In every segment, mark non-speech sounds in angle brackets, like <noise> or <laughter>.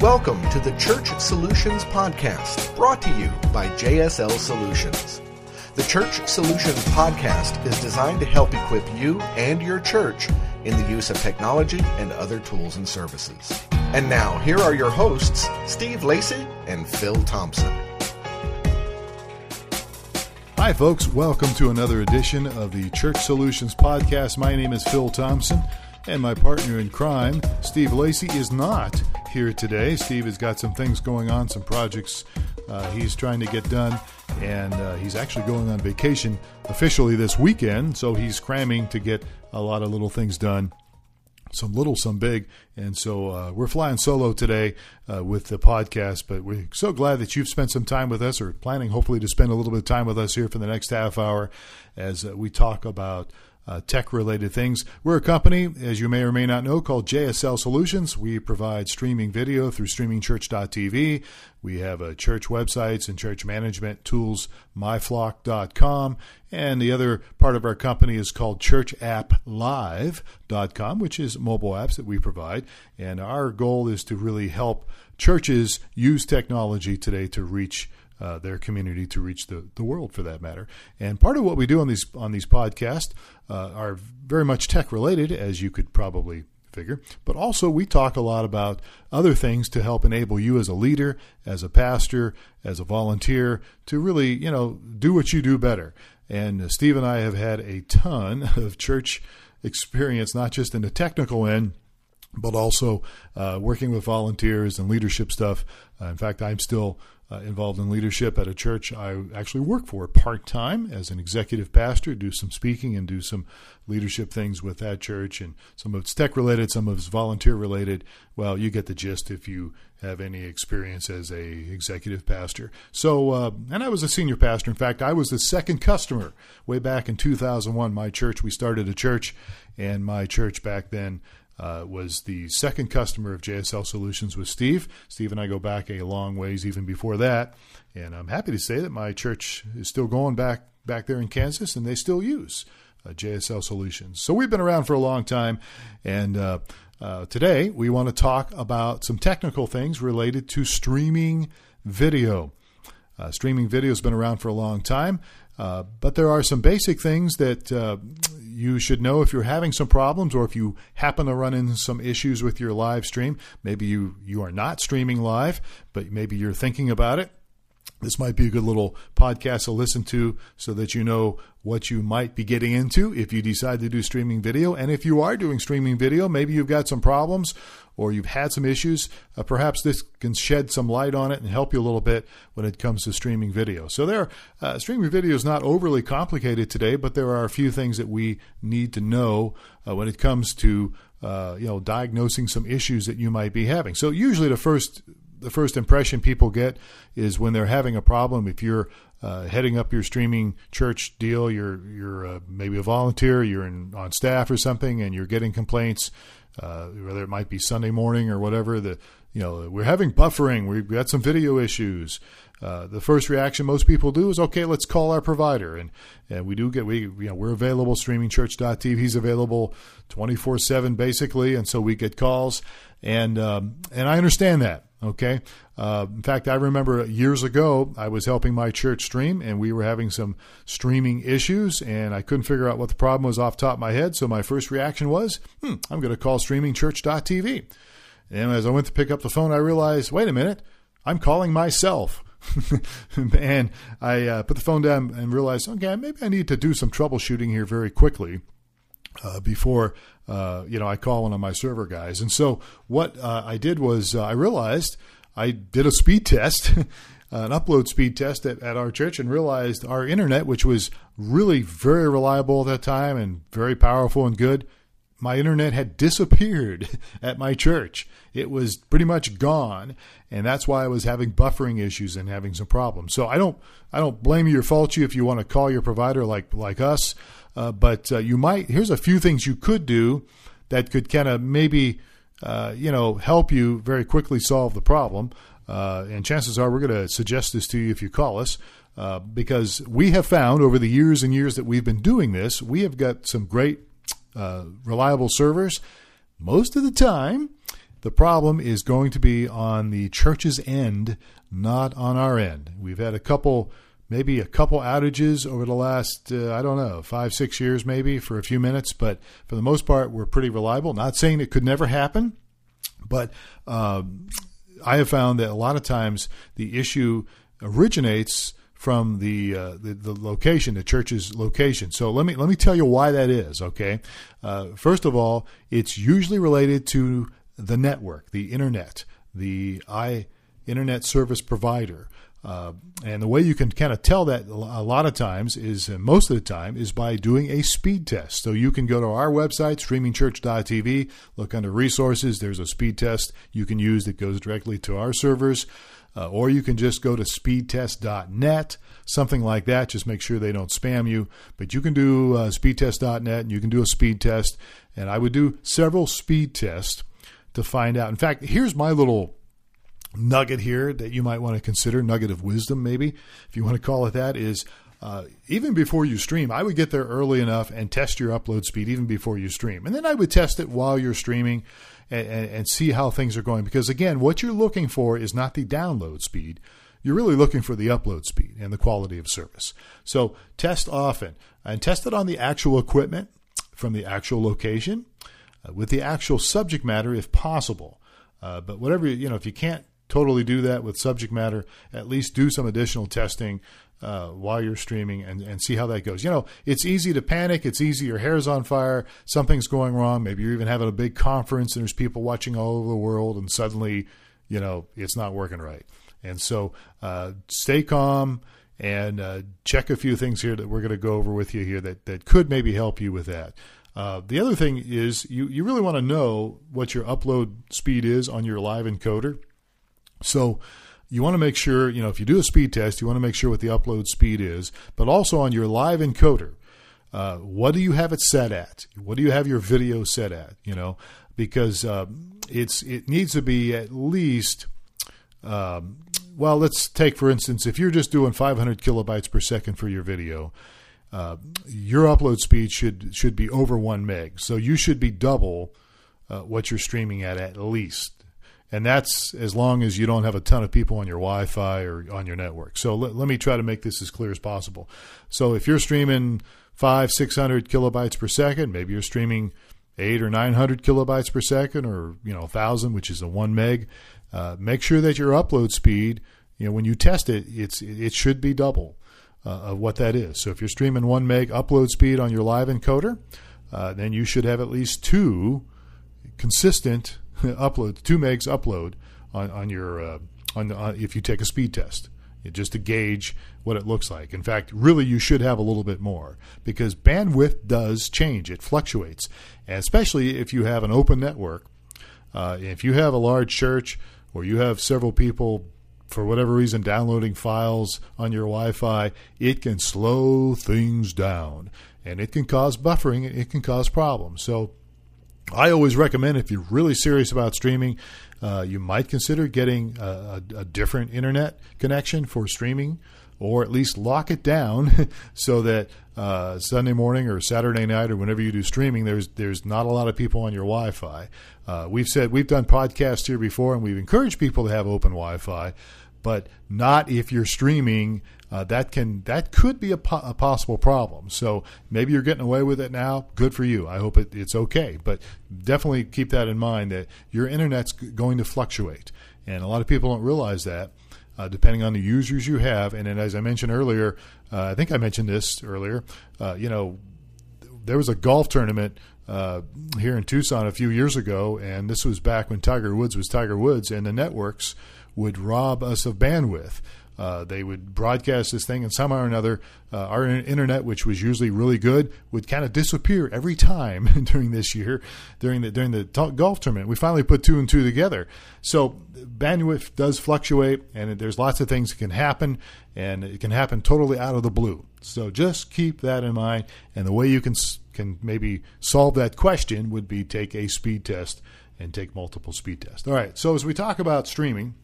Welcome to the Church Solutions Podcast, brought to you by JSL Solutions. The Church Solutions Podcast is designed to help equip you and your church in the use of technology and other tools and services. And now, here are your hosts, Steve Lacey and Phil Thompson. Hi, folks. Welcome to another edition of the Church Solutions Podcast. My name is Phil Thompson, and my partner in crime, Steve Lacey, is not here today. Steve has got some things going on, some projects uh, he's trying to get done, and uh, he's actually going on vacation officially this weekend, so he's cramming to get a lot of little things done some little, some big. And so uh, we're flying solo today uh, with the podcast, but we're so glad that you've spent some time with us or planning hopefully to spend a little bit of time with us here for the next half hour as uh, we talk about uh, tech related things. We're a company, as you may or may not know, called JSL Solutions. We provide streaming video through streamingchurch.tv. We have uh, church websites and church management tools, myflock.com. And the other part of our company is called churchapplive.com, which is mobile apps that we provide. And our goal is to really help churches use technology today to reach uh, their community to reach the, the world for that matter. And part of what we do on these on these podcasts uh, are very much tech related, as you could probably figure. But also we talk a lot about other things to help enable you as a leader, as a pastor, as a volunteer to really you know do what you do better. And uh, Steve and I have had a ton <laughs> of church experience, not just in the technical end but also uh, working with volunteers and leadership stuff. Uh, in fact, I'm still uh, involved in leadership at a church I actually work for part time as an executive pastor, do some speaking and do some leadership things with that church. And some of it's tech related, some of it's volunteer related. Well, you get the gist if you have any experience as a executive pastor. So, uh, and I was a senior pastor. In fact, I was the second customer way back in 2001. My church, we started a church, and my church back then uh, was the second customer of JSL Solutions with Steve. Steve and I go back a long ways, even before that. And I'm happy to say that my church is still going back back there in Kansas, and they still use uh, JSL Solutions. So we've been around for a long time, and uh, uh, today we want to talk about some technical things related to streaming video. Uh, streaming video has been around for a long time, uh, but there are some basic things that uh, you should know if you're having some problems or if you happen to run into some issues with your live stream. Maybe you, you are not streaming live, but maybe you're thinking about it. This might be a good little podcast to listen to so that you know what you might be getting into if you decide to do streaming video. And if you are doing streaming video, maybe you've got some problems or you've had some issues. Uh, perhaps this can shed some light on it and help you a little bit when it comes to streaming video. So, there, uh, streaming video is not overly complicated today, but there are a few things that we need to know uh, when it comes to uh, you know diagnosing some issues that you might be having. So, usually the first the first impression people get is when they're having a problem. If you're uh, heading up your streaming church deal, you're you're uh, maybe a volunteer, you're in, on staff or something, and you're getting complaints, uh, whether it might be Sunday morning or whatever. The you know we're having buffering, we've got some video issues. Uh, the first reaction most people do is okay, let's call our provider, and and we do get we you know we're available streamingchurch.tv. He's available twenty four seven basically, and so we get calls, and um, and I understand that. Okay. Uh, in fact, I remember years ago, I was helping my church stream and we were having some streaming issues and I couldn't figure out what the problem was off top of my head. So my first reaction was, hmm, I'm going to call streamingchurch.tv. And as I went to pick up the phone, I realized, wait a minute, I'm calling myself. <laughs> and I uh, put the phone down and realized, okay, maybe I need to do some troubleshooting here very quickly. Uh, before uh, you know, I call one of my server guys. And so what uh, I did was uh, I realized I did a speed test, <laughs> an upload speed test at, at our church, and realized our internet, which was really very reliable at that time and very powerful and good, my internet had disappeared <laughs> at my church. It was pretty much gone, and that's why I was having buffering issues and having some problems. So I don't I don't blame you or fault you if you want to call your provider like like us. Uh, but uh, you might, here's a few things you could do that could kind of maybe, uh, you know, help you very quickly solve the problem. Uh, and chances are we're going to suggest this to you if you call us. Because we have found over the years and years that we've been doing this, we have got some great, reliable servers. Most of the time, the problem is going to be on the church's end, not on our end. We've had a couple, maybe a couple outages over the last, uh, I don't know, five, six years maybe for a few minutes, but for the most part, we're pretty reliable. Not saying it could never happen, but um, I have found that a lot of times the issue originates from the, uh, the, the location, the church's location. So let me let me tell you why that is. Okay, uh, first of all, it's usually related to the network, the internet, the i internet service provider. Uh, and the way you can kind of tell that a lot of times is, uh, most of the time, is by doing a speed test. So you can go to our website, streamingchurch.tv, look under resources. There's a speed test you can use that goes directly to our servers. Uh, or you can just go to speedtest.net, something like that. Just make sure they don't spam you. But you can do uh, speedtest.net and you can do a speed test. And I would do several speed tests to find out. In fact, here's my little nugget here that you might want to consider nugget of wisdom, maybe, if you want to call it that, is uh, even before you stream, I would get there early enough and test your upload speed even before you stream. And then I would test it while you're streaming and, and, and see how things are going. Because again, what you're looking for is not the download speed. You're really looking for the upload speed and the quality of service. So test often and test it on the actual equipment from the actual location uh, with the actual subject matter if possible. Uh, but whatever, you know, if you can't totally do that with subject matter, at least do some additional testing uh, while you're streaming and, and see how that goes. You know, it's easy to panic. It's easy. Your hair's on fire. Something's going wrong. Maybe you're even having a big conference and there's people watching all over the world, and suddenly, you know, it's not working right. And so, uh, stay calm and uh, check a few things here that we're going to go over with you here that, that could maybe help you with that. Uh, the other thing is you, you really want to know what your upload speed is on your live encoder. So you want to make sure, you know, if you do a speed test, you want to make sure what the upload speed is, but also on your live encoder, uh, what do you have it set at? What do you have your video set at? You know, because uh, it's it needs to be at least. Um, well, let's take for instance, if you're just doing 500 kilobytes per second for your video, uh, your upload speed should should be over one meg. So you should be double uh, what you're streaming at at least and that's as long as you don't have a ton of people on your Wi-Fi or on your network. So let, let me try to make this as clear as possible. So if you're streaming five, six hundred kilobytes per second, maybe you're streaming eight or nine hundred kilobytes per second, or you know, thousand, which is a one meg. Uh, make sure that your upload speed, you know, when you test it, it's it should be double uh, of what that is. So if you're streaming one meg upload speed on your live encoder, uh, then you should have at least two consistent <laughs> upload two megs upload on on your uh, on, the, on if you take a speed test just to gauge what it looks like. In fact, really, you should have a little bit more because bandwidth does change; it fluctuates, and especially if you have an open network. Uh, if you have a large church or you have several people for whatever reason downloading files on your Wi-Fi, it can slow things down and it can cause buffering. It can cause problems. So I always recommend if you're really serious about streaming, uh, you might consider getting a, a, a, different internet connection for streaming, or at least lock it down <laughs> so that uh, Sunday morning or Saturday night or whenever you do streaming, there's there's not a lot of people on your Wi-Fi. Uh, we've said we've done podcasts here before, and we've encouraged people to have open Wi-Fi, but not if you're streaming uh, that can that could be a, po- a, possible problem. So maybe you're getting away with it now. Good for you. I hope it, it's okay. But definitely keep that in mind that your internet's going to fluctuate, and a lot of people don't realize that. Uh, depending on the users you have, and as I mentioned earlier, uh, I think I mentioned this earlier. Uh, you know, there was a golf tournament uh, here in Tucson a few years ago, and this was back when Tiger Woods was Tiger Woods, and the networks would rob us of bandwidth. Uh, they would broadcast this thing, and somehow or another, uh, our internet, which was usually really good, would kind of disappear every time <laughs> during this year, during the during the golf tournament. We finally put two and two together. So bandwidth does fluctuate, and there's lots of things that can happen, and it can happen totally out of the blue. So just keep that in mind. And the way you can can maybe solve that question would be take a speed test and take multiple speed tests. All right. So as we talk about streaming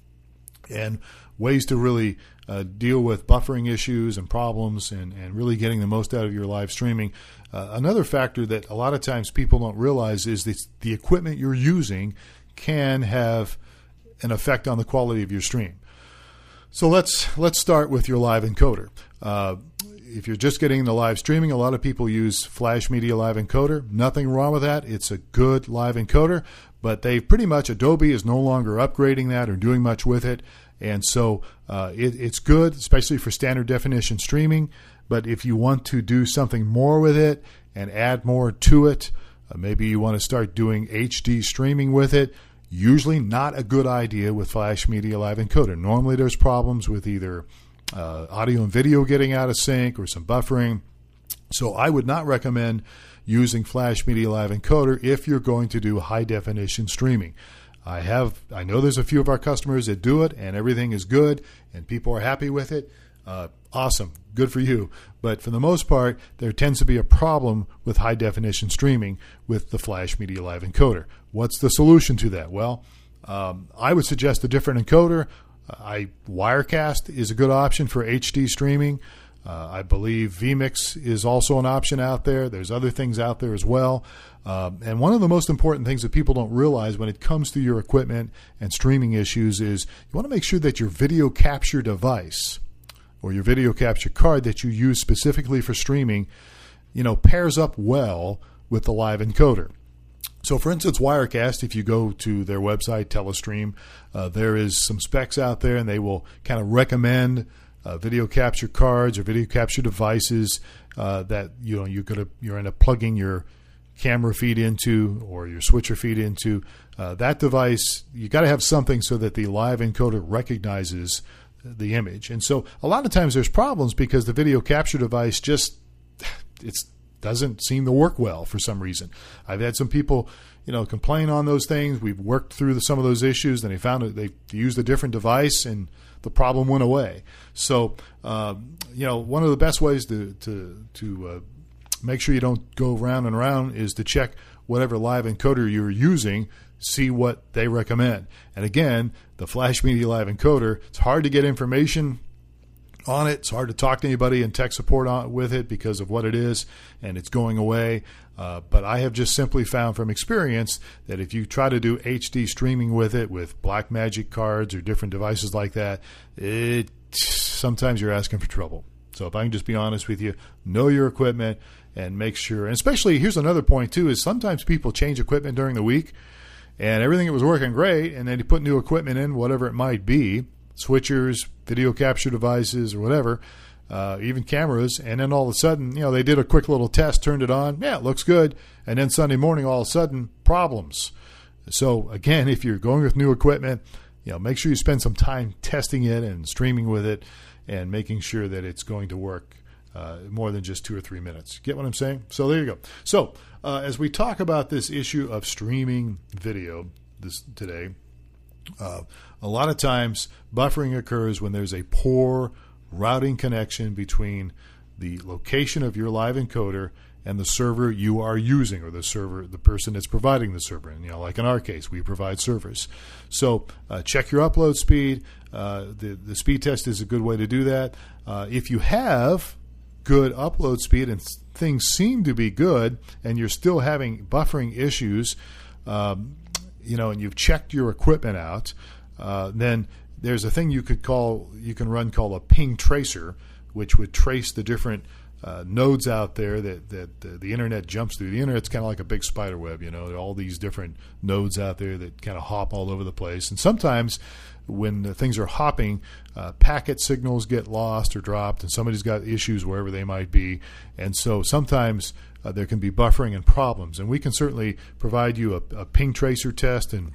and ways to really uh, deal with buffering issues and problems and, and really getting the most out of your live streaming. Uh, another factor that a lot of times people don't realize is that the equipment you're using can have an effect on the quality of your stream. So let's let's start with your live encoder. Uh, if you're just getting the live streaming, a lot of people use Flash Media Live Encoder. Nothing wrong with that. It's a good live encoder, but they pretty much Adobe is no longer upgrading that or doing much with it, and so uh, it, it's good, especially for standard definition streaming. But if you want to do something more with it and add more to it, uh, maybe you want to start doing HD streaming with it. Usually not a good idea with Flash Media Live Encoder. Normally there's problems with either uh, audio and video getting out of sync or some buffering. So I would not recommend using Flash Media Live Encoder if you're going to do high definition streaming. I have I know there's a few of our customers that do it and everything is good and people are happy with it. Uh, awesome, good for you. But for the most part, there tends to be a problem with high definition streaming with the Flash Media Live encoder. What's the solution to that? Well, um, I would suggest a different encoder. I Wirecast is a good option for HD streaming. Uh, I believe vMix is also an option out there. There's other things out there as well. Um, and one of the most important things that people don't realize when it comes to your equipment and streaming issues is you want to make sure that your video capture device or your video capture card that you use specifically for streaming, you know, pairs up well with the live encoder. So, for instance, Wirecast, if you go to their website, Telestream, uh, there is some specs out there, and they will kind of recommend uh, video capture cards or video capture devices uh, that you know you're gonna you're end up plugging your camera feed into or your switcher feed into. Uh, that device, you got to have something so that the live encoder recognizes the image. And so a lot of times there's problems because the video capture device just it doesn't seem to work well for some reason. I've had some people, you know, complain on those things. We've worked through the, some of those issues, and they found that they used a different device, and the problem went away. So, uh, you know, one of the best ways to to to uh, make sure you don't go round and around is to check whatever live encoder you're using see what they recommend. And again, the Flash Media Live encoder, it's hard to get information on it. It's hard to talk to anybody in tech support on, with it because of what it is, and it's going away. Uh, but I have just simply found from experience that if you try to do HD streaming with it, with Blackmagic cards or different devices like that, it sometimes you're asking for trouble. So if I can just be honest with you, know your equipment and make sure. And especially here's another point too: is sometimes people change equipment during the week and everything was working great. And then you put new equipment in, whatever it might be, switchers, video capture devices, or whatever, uh, even cameras. And then all of a sudden, you know, they did a quick little test, turned it on, yeah, it looks good. And then Sunday morning, all of a sudden, problems. So again, <laughs> if you're going with new equipment, you know, make sure you spend some time testing it and streaming with it, and making sure that it's going to work uh, more than just two or three minutes. Get what I'm saying? So there you go. So uh, as we talk about this issue of streaming video this today, uh, a lot of times buffering occurs when there's a poor routing connection between the location of your live encoder and the server you are using or the server the person that's providing the server. And you know like in our case we provide servers. So uh, check your upload speed. Uh, the, the speed test is a good way to do that. Uh, if you have good upload speed and things seem to be good and you're still having buffering issues, um, you know, and you've checked your equipment out, uh, then there's a thing you could call you can run called a ping tracer, which would trace the different uh, nodes out there that that the, the, internet jumps through. The internet's kind of like a big spider web, you know, all these different nodes out there that kind of hop all over the place. And sometimes when things are hopping, uh, packet signals get lost or dropped, and somebody's got issues wherever they might be. And so sometimes uh, there can be buffering and problems. And we can certainly provide you a, a, ping tracer test and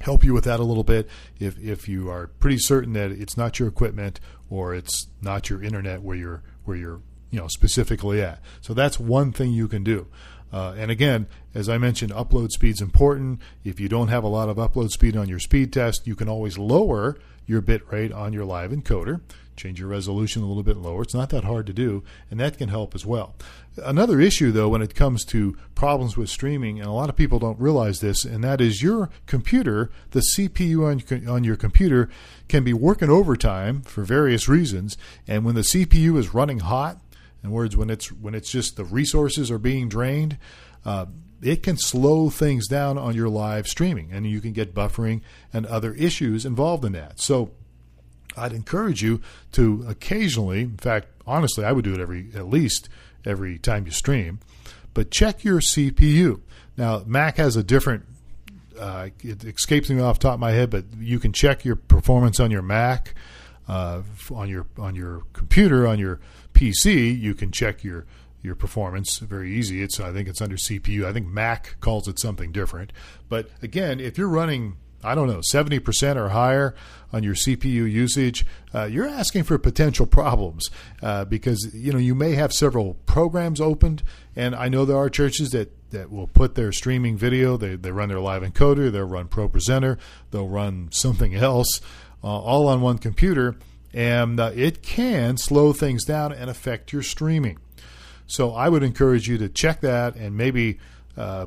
help you with that a little bit if, if you are pretty certain that it's not your equipment or it's not your internet where you're where you're you know specifically at. So that's one thing you can do. Uh, and again, as I mentioned, upload speed is important. If you don't have a lot of upload speed on your speed test, you can always lower your bit rate on your live encoder. Change your resolution a little bit lower. It's not that hard to do, and that can help as well. Another issue, though, when it comes to problems with streaming, and a lot of people don't realize this, and that is your computer, the CPU on, on your computer, can be working overtime for various reasons. And when the CPU is running hot, in words, when it's when it's just the resources are being drained, uh, it can slow things down on your live streaming, and you can get buffering and other issues involved in that. So I'd encourage you to occasionally, in fact, honestly, I would do it every at least every time you stream, but check your CPU. Now, Mac has a different. Uh, it escapes me off the top of my head, but you can check your performance on your Mac, uh, on your on your computer, on your PC. You can check your your performance very easy. It's I think it's under CPU. I think Mac calls it something different. But again, if you're running I don't know, 70% or higher on your CPU usage, uh, you're asking for potential problems uh, because you know you may have several programs opened, and I know there are churches that, that will put their streaming video, they, they run their live encoder, they'll run ProPresenter, they'll run something else, uh, all on one computer, and uh, it can slow things down and affect your streaming. So I would encourage you to check that and maybe uh,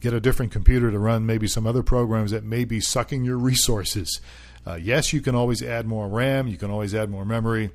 get a different computer to run maybe some other programs that may be sucking your <laughs> resources. Uh, yes, you can always add more RAM, you can always add more memory,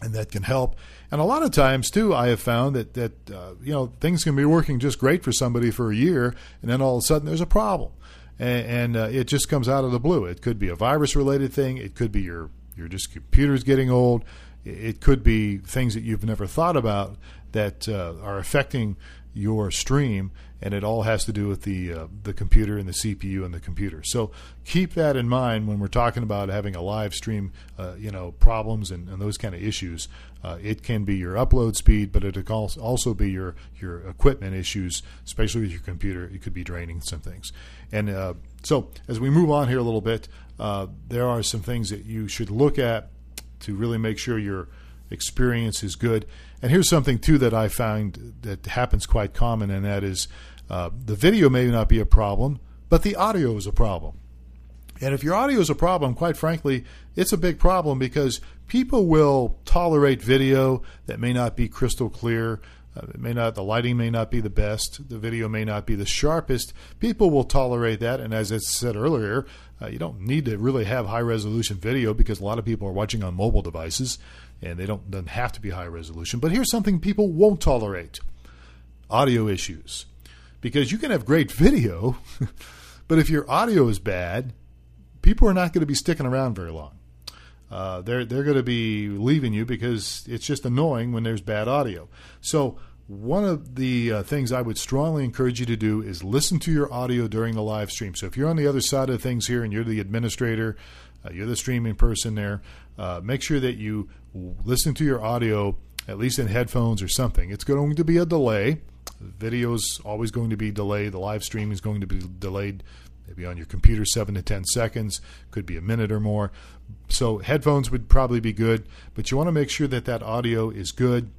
and that can help. And a lot of times too, I have found that that uh, you know things can be working just great for somebody for a year, and then all of a sudden there's a problem, and, and uh, it just comes out of the blue. It could be a virus related thing. It could be your your just computer's getting old. It could be things that you've never thought about that uh, are affecting your stream, and it all has to do with the uh, the computer and the CPU and the computer. So keep that in mind when we're talking about having a live stream, uh, you know, problems and, and those kind of issues. Uh, it can be your upload speed, but it can also be your your equipment issues, especially with your computer. It could be draining some things. And uh, so as we move on here a little bit, uh, there are some things that you should look at to really make sure your experience is good. And here's something too that I find that happens quite common, and that is uh, the video may not be a problem, but the audio is a problem. And if your audio is a problem, quite frankly, it's a big problem because people will tolerate video that may not be crystal clear. Uh, it may not, the lighting may not be the best. The video may not be the sharpest. People will tolerate that. And as I said earlier, uh, you don't need to really have high resolution video because a lot of people are watching on mobile devices and they don't doesn't have to be high resolution. But here's something people won't tolerate: audio issues, because you can have great video, <laughs> but if your audio is bad, people are not going to be sticking around very long. Uh, they're they're going to be leaving you because it's just annoying when there's bad audio. So one of the uh, things I would strongly encourage you to do is listen to your audio during the live stream. So if you're on the other side of things here and you're the administrator, uh, you're the streaming person there, uh, make sure that you listen to your audio at least in headphones or something. It's going to be a delay. Video is always going to be delayed. The live stream is going to be delayed maybe on your computer 7 to 10 seconds, could be a minute or more. So headphones would probably be good, but you want to make sure that that audio is good.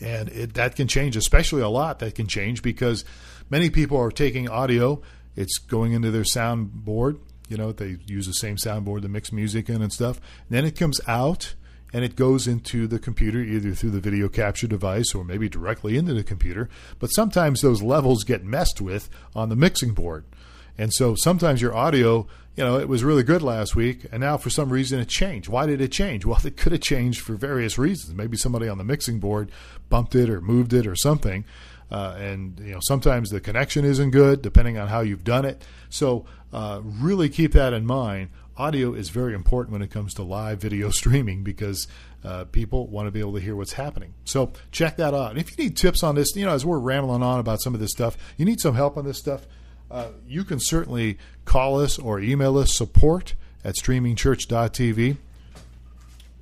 And it, that can change, especially a lot. That can change because many people are taking audio, it's going into their soundboard, you know, they use the same soundboard to mix music in and stuff. And then it comes out and it goes into the computer either through the video capture device or maybe directly into the computer. But sometimes those levels get messed with on the mixing board. And so sometimes your audio, you know, it was really good last week, and now for some reason it changed. Why did it change? <laughs> Well, it could have changed for various reasons. Maybe somebody on the mixing board bumped it or moved it or something. Uh, and you know sometimes the connection isn't good depending on how you've done it. So uh, really keep that in mind. Audio is very important when it comes to live video <laughs> streaming because uh, people want to be able to hear what's happening. So check that out. And if you need tips on this, you know, as we're rambling on about some of this stuff, you need some help on this stuff. Uh, you can certainly call us or email us support at streamingchurch.tv.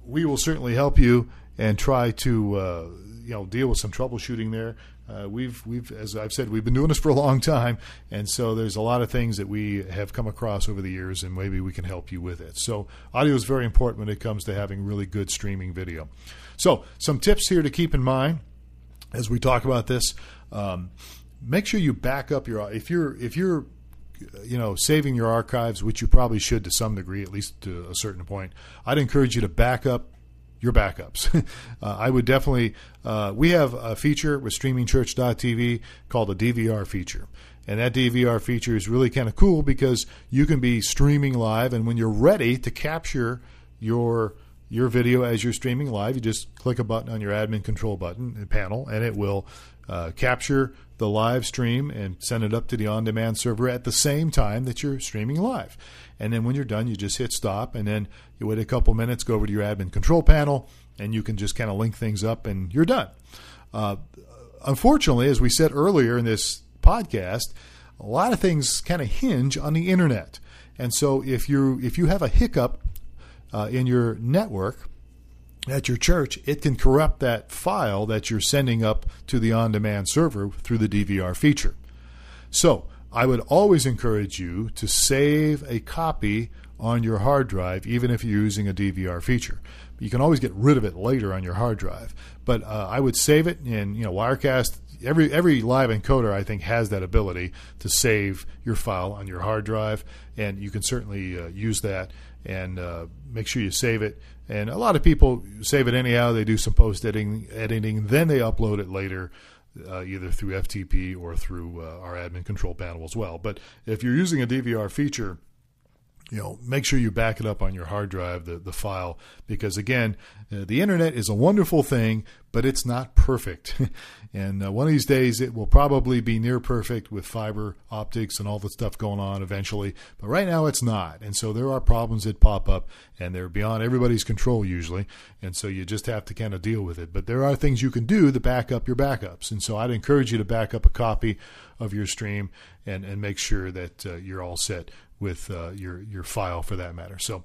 We will certainly help you and try to uh, you know deal with some troubleshooting there. Uh, we've we've as I've said we've been doing this for a long time, and so there's a lot of things that we have come across over the years, and maybe we can help you with it. So audio is very important when it comes to having really good streaming video. So some tips here to keep in mind as we talk about this. Um, make sure you back up your if you're if you're you know saving your archives, which you probably should to some degree, at least to a certain point. I'd encourage you to back up your backups. <laughs> uh, I would definitely. Uh, we have a feature with StreamingChurch.tv called a DVR feature. And that DVR feature is really kind of cool because you can be streaming live, and when you're ready to capture your your video as you're streaming live, you just click a button on your admin control button panel, and it will uh, capture the live stream and send it up to the on demand server at the same time that you're streaming live. And then when you're done, you just hit stop and then you wait a couple minutes, go over to your admin control panel, and you can just kind of link things up and you're done. Uh, unfortunately, as we said earlier in this podcast, a lot of things kind of hinge on the internet. And so if you if you have a hiccup uh, in your network at your church, it can corrupt that file that you're sending up to the on-demand server through the DVR feature. So I would always encourage you to save a copy on your hard drive, even if you're using a DVR feature. You can always get rid of it later on your hard drive, but uh, I would save it. in you know, Wirecast every every live encoder I think has that ability to save your file on your hard drive, and you can certainly uh, use that and uh, make sure you save it. And a lot of people save it anyhow. They do some post editing, editing, then they upload it later. Uh, either through FTP or through uh, our admin control panel as well. But if you're using a DVR feature, you know, make sure you back it up on your hard drive, the, the file, because again, uh, the internet is a wonderful thing, but it's not perfect. <laughs> and uh, one of these days, it will probably be near perfect with fiber optics and all the stuff going on eventually. But right now, it's not. And so there are problems that pop up, and they're beyond everybody's control usually. And so you just have to kind of deal with it. But there are things you can do to back up your backups. And so I'd encourage you to back up a copy of your stream and, and make sure that uh, you're all set with uh, your your file for that matter. So,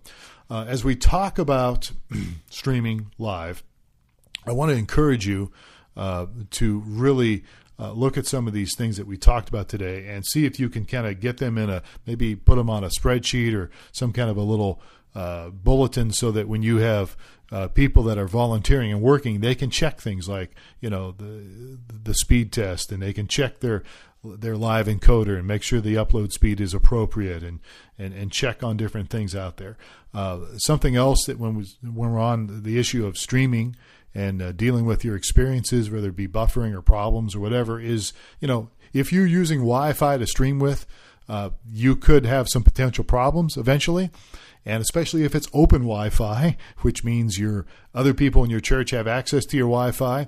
uh, as we talk about <clears throat> streaming live, I want to encourage you uh, to really. Uh, look at some of these things that we talked about today and see if you can kind of get them in a maybe put them on a spreadsheet or some kind of a little uh, bulletin so that when you have uh, people that are volunteering and working, they can check things like you know the the speed test, and they can check their their live encoder and make sure the upload speed is appropriate and, and, and check on different things out there. Uh, something else that when, we, when we're on the issue of streaming and uh, dealing with your experiences, whether it be buffering or problems or whatever, is, you know, if you're using Wi Fi to stream with, uh, you could have some potential problems eventually. And especially if it's open Wi Fi, <laughs> which means your other people in your church have access to your Wi Fi,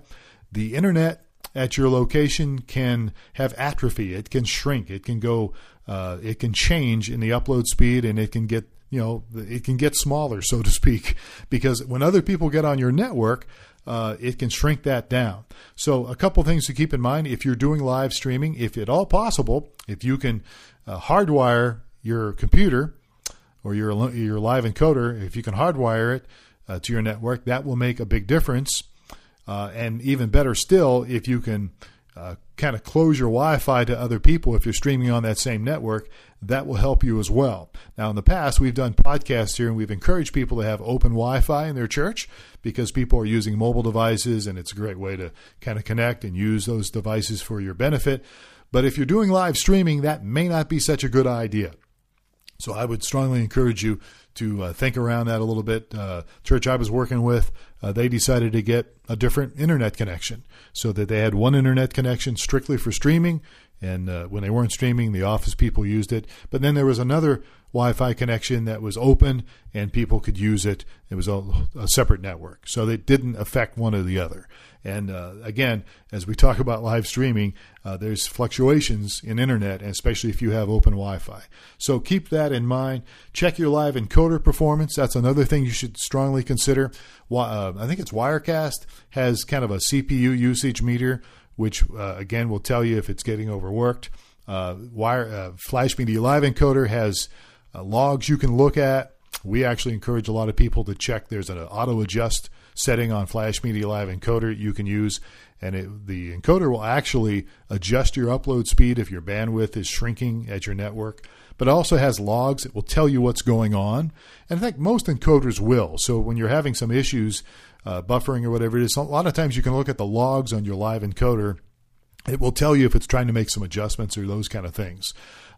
the internet at your location can have atrophy. It can shrink. It can go. Uh, it can change in the upload speed, and it can get you know it can get smaller, so to speak, because when other people get on your network. Uh, it can shrink that down. So, a couple things to keep in mind if you're doing live streaming, if at all possible, if you can uh, hardwire your computer or your your live encoder, if you can hardwire it uh, to your network, that will make a big difference uh, and even better still, if you can uh, kind of close your Wi Fi to other people if you're streaming on that same network, that will help you as well. Now, in the past, we've done podcasts here and we've encouraged people to have open Wi Fi in their church because people are using mobile devices and it's a great way to kind of connect and use those devices for your benefit. But if you're doing live streaming, that may not be such a good idea. So I would strongly encourage you to uh, think around that a little bit. Uh, church I was working with, uh, they decided to get a different internet connection so that they had one internet connection strictly for streaming. And uh, when they weren't streaming, the office people used it. But then there was another Wi Fi connection that was open and people could use it. It was a, a separate network. So they didn't affect one or the other. And uh, again, as we talk about live streaming, uh, there's fluctuations in internet, especially if you have open Wi-Fi. So keep that in mind. Check your live encoder performance. That's another thing you should strongly consider. Uh, I think it's Wirecast has kind of a CPU usage meter, which uh, again will tell you if it's getting overworked. Uh, wire uh, Flash Media Live Encoder has logs you can look at. We actually encourage a lot of people to check. There's an auto adjust setting on Flash Media Live Encoder you can use, and it, the encoder will actually adjust your upload speed if your bandwidth is shrinking at your network. But it also has logs It will tell you what's going on, and I think most encoders will. So when you're having some issues, uh, buffering or whatever it is, a lot of times you can look at the logs on your live encoder. It will tell you if it's trying to make some adjustments or those kind of things.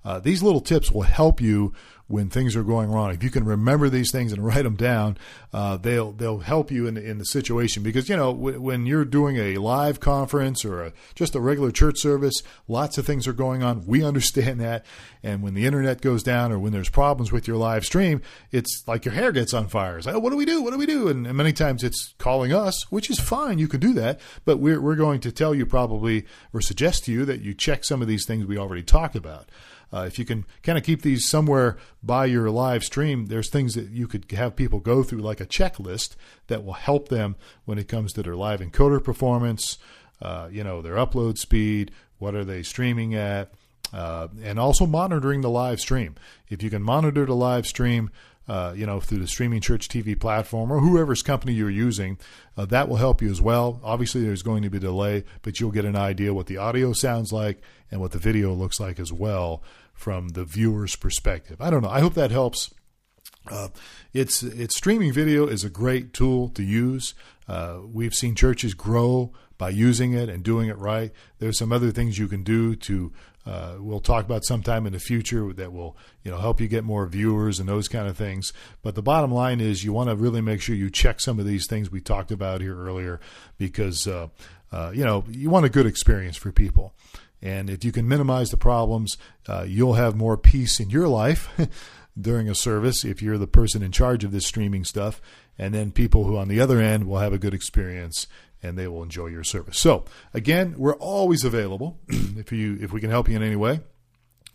Uh, these little tips will help you when things are going wrong. If you can remember these things and write them down, uh, they'll they'll help you in in the situation because you know w- when you're doing a live conference or a, just a regular church service, lots of things are going on. We understand that, and when the internet goes down or when there's problems with your live stream, it's like your hair gets on fire. It's like, oh, what do we do? What do we do? And, and many times it's calling us, which is fine. You can do that, but we're we're going to tell you probably or suggest to you that you check some of these things we already talked about. Uh, if you can kind of keep these somewhere by your live stream, there's things that you could have people go through, like a checklist that will help them when it comes to their live encoder performance, uh, you know, their upload speed, what are they streaming at, uh, and also monitoring the live stream. If you can monitor the live stream, uh, you know, through the streaming church TV platform or whoever's company you're using, uh, that will help you as well. Obviously, there's going to be delay, but you'll get an idea what the audio sounds like and what the video looks like as well from the viewer's perspective. I don't know. I hope that helps. Uh, it's it's streaming video is a great tool to use. Uh, we've seen churches grow by using it and doing it right. There's some other things you can do to. Uh, we'll talk about sometime in the future that will you know help you get more viewers and those kind of things. But the bottom line is you want to really make sure you check some of these things we talked about here earlier because uh, uh, you know you want a good experience for people. And if you can minimize the problems, uh, you'll have more peace in your life <laughs> during a service if you're the person in charge of this streaming stuff. And then people who on the other end will have a good experience and they will enjoy your service. So again, we're always available <clears throat> if you if we can help you in any way.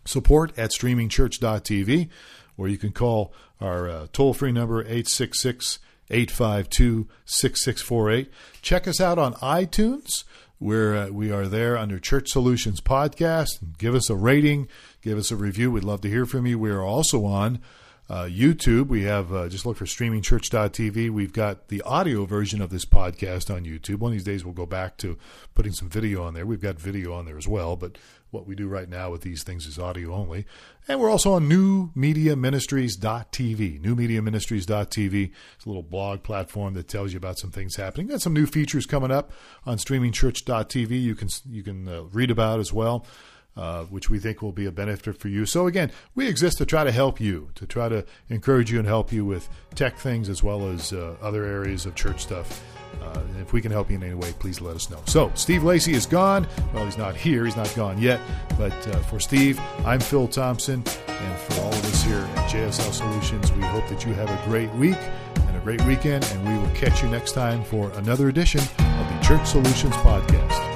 Support at streamingchurch.tv, or you can call our uh, toll free number 866 852 6648. Check us out on iTunes. We're, uh, we are there under Church Solutions Podcast. Give us a rating, give us a review. We'd love to hear from you. We are also on uh, YouTube. We have uh, just look for streamingchurch.tv. We've got the audio version of this podcast on YouTube. One of these days we'll go back to putting some video on there. We've got video on there as well, but what we do right now with these things is audio only. And we're also on newmediaministries.tv. Newmediaministries.tv. It's a little blog platform that tells you about some things happening. Got some new features coming up on streamingchurch.tv. You can you can uh, read about as well. Uh, which we think will be a benefit for you. So, again, we exist to try to help you, to try to encourage you and help you with tech things as well as uh, other areas of church stuff. Uh, if we can help you in any way, please let us know. So, Steve Lacey is gone. Well, he's not here, he's not gone yet. But uh, for Steve, I'm Phil Thompson. And for all of us here at JSL Solutions, we hope that you have a great week and a great weekend. And we will catch you next time for another edition of the Church Solutions Podcast.